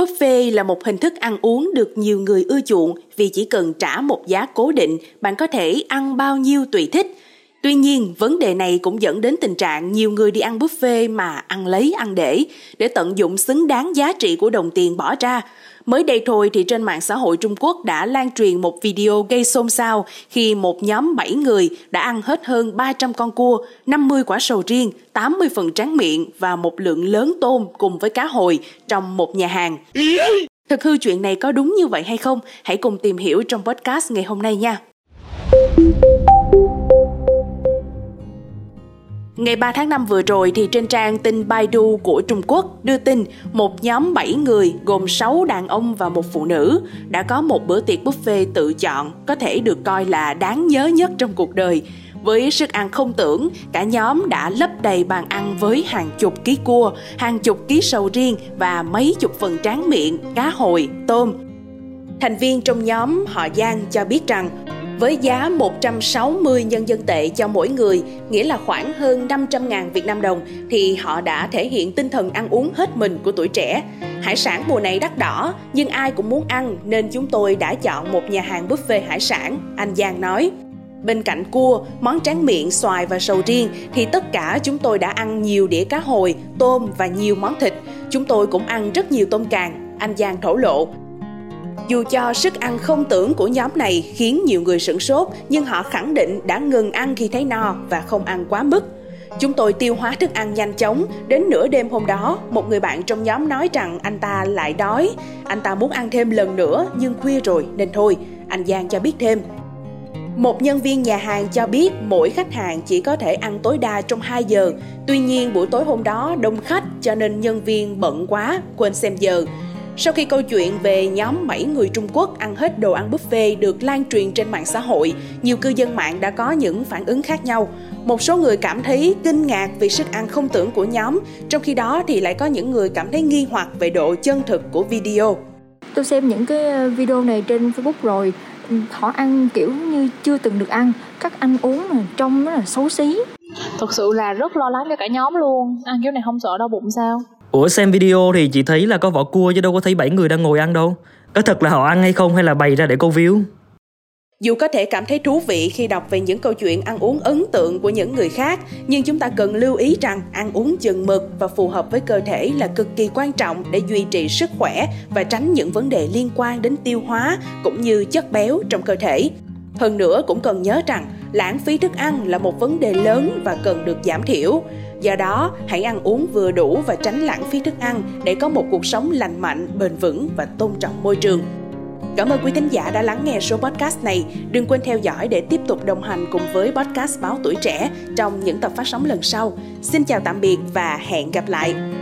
Buffet là một hình thức ăn uống được nhiều người ưa chuộng vì chỉ cần trả một giá cố định, bạn có thể ăn bao nhiêu tùy thích. Tuy nhiên, vấn đề này cũng dẫn đến tình trạng nhiều người đi ăn buffet mà ăn lấy ăn để, để tận dụng xứng đáng giá trị của đồng tiền bỏ ra. Mới đây thôi thì trên mạng xã hội Trung Quốc đã lan truyền một video gây xôn xao khi một nhóm 7 người đã ăn hết hơn 300 con cua, 50 quả sầu riêng, 80 phần tráng miệng và một lượng lớn tôm cùng với cá hồi trong một nhà hàng. Thực hư chuyện này có đúng như vậy hay không? Hãy cùng tìm hiểu trong podcast ngày hôm nay nha. Ngày 3 tháng 5 vừa rồi thì trên trang tin Baidu của Trung Quốc đưa tin một nhóm 7 người gồm 6 đàn ông và một phụ nữ đã có một bữa tiệc buffet tự chọn có thể được coi là đáng nhớ nhất trong cuộc đời. Với sức ăn không tưởng, cả nhóm đã lấp đầy bàn ăn với hàng chục ký cua, hàng chục ký sầu riêng và mấy chục phần tráng miệng, cá hồi, tôm. Thành viên trong nhóm họ Giang cho biết rằng với giá 160 nhân dân tệ cho mỗi người, nghĩa là khoảng hơn 500 ngàn Việt Nam đồng, thì họ đã thể hiện tinh thần ăn uống hết mình của tuổi trẻ. Hải sản mùa này đắt đỏ, nhưng ai cũng muốn ăn nên chúng tôi đã chọn một nhà hàng buffet hải sản, anh Giang nói. Bên cạnh cua, món tráng miệng, xoài và sầu riêng thì tất cả chúng tôi đã ăn nhiều đĩa cá hồi, tôm và nhiều món thịt. Chúng tôi cũng ăn rất nhiều tôm càng, anh Giang thổ lộ. Dù cho sức ăn không tưởng của nhóm này khiến nhiều người sửng sốt, nhưng họ khẳng định đã ngừng ăn khi thấy no và không ăn quá mức. Chúng tôi tiêu hóa thức ăn nhanh chóng, đến nửa đêm hôm đó, một người bạn trong nhóm nói rằng anh ta lại đói, anh ta muốn ăn thêm lần nữa nhưng khuya rồi nên thôi, anh Giang cho biết thêm. Một nhân viên nhà hàng cho biết mỗi khách hàng chỉ có thể ăn tối đa trong 2 giờ. Tuy nhiên buổi tối hôm đó đông khách cho nên nhân viên bận quá, quên xem giờ. Sau khi câu chuyện về nhóm 7 người Trung Quốc ăn hết đồ ăn buffet được lan truyền trên mạng xã hội, nhiều cư dân mạng đã có những phản ứng khác nhau. Một số người cảm thấy kinh ngạc vì sức ăn không tưởng của nhóm, trong khi đó thì lại có những người cảm thấy nghi hoặc về độ chân thực của video. Tôi xem những cái ờ, video này trên Facebook rồi, họ ăn kiểu như chưa từng được ăn, các ăn uống mà trông rất là xấu xí. Thật sự là rất lo lắng cho cả nhóm luôn, ăn kiểu này không sợ đau bụng sao? Ủa xem video thì chị thấy là có vỏ cua chứ đâu có thấy bảy người đang ngồi ăn đâu. Có thật là họ ăn hay không hay là bày ra để câu view? Dù có thể cảm thấy thú vị khi đọc về những câu chuyện ăn uống ấn tượng của những người khác, nhưng chúng ta cần lưu ý rằng ăn uống chừng mực và phù hợp với cơ thể là cực kỳ quan trọng để duy trì sức khỏe và tránh những vấn đề liên quan đến tiêu hóa cũng như chất béo trong cơ thể. Hơn nữa cũng cần nhớ rằng lãng phí thức ăn là một vấn đề lớn và cần được giảm thiểu. Do đó, hãy ăn uống vừa đủ và tránh lãng phí thức ăn để có một cuộc sống lành mạnh, bền vững và tôn trọng môi trường. Cảm ơn quý thính giả đã lắng nghe số podcast này. Đừng quên theo dõi để tiếp tục đồng hành cùng với podcast Báo Tuổi Trẻ trong những tập phát sóng lần sau. Xin chào tạm biệt và hẹn gặp lại!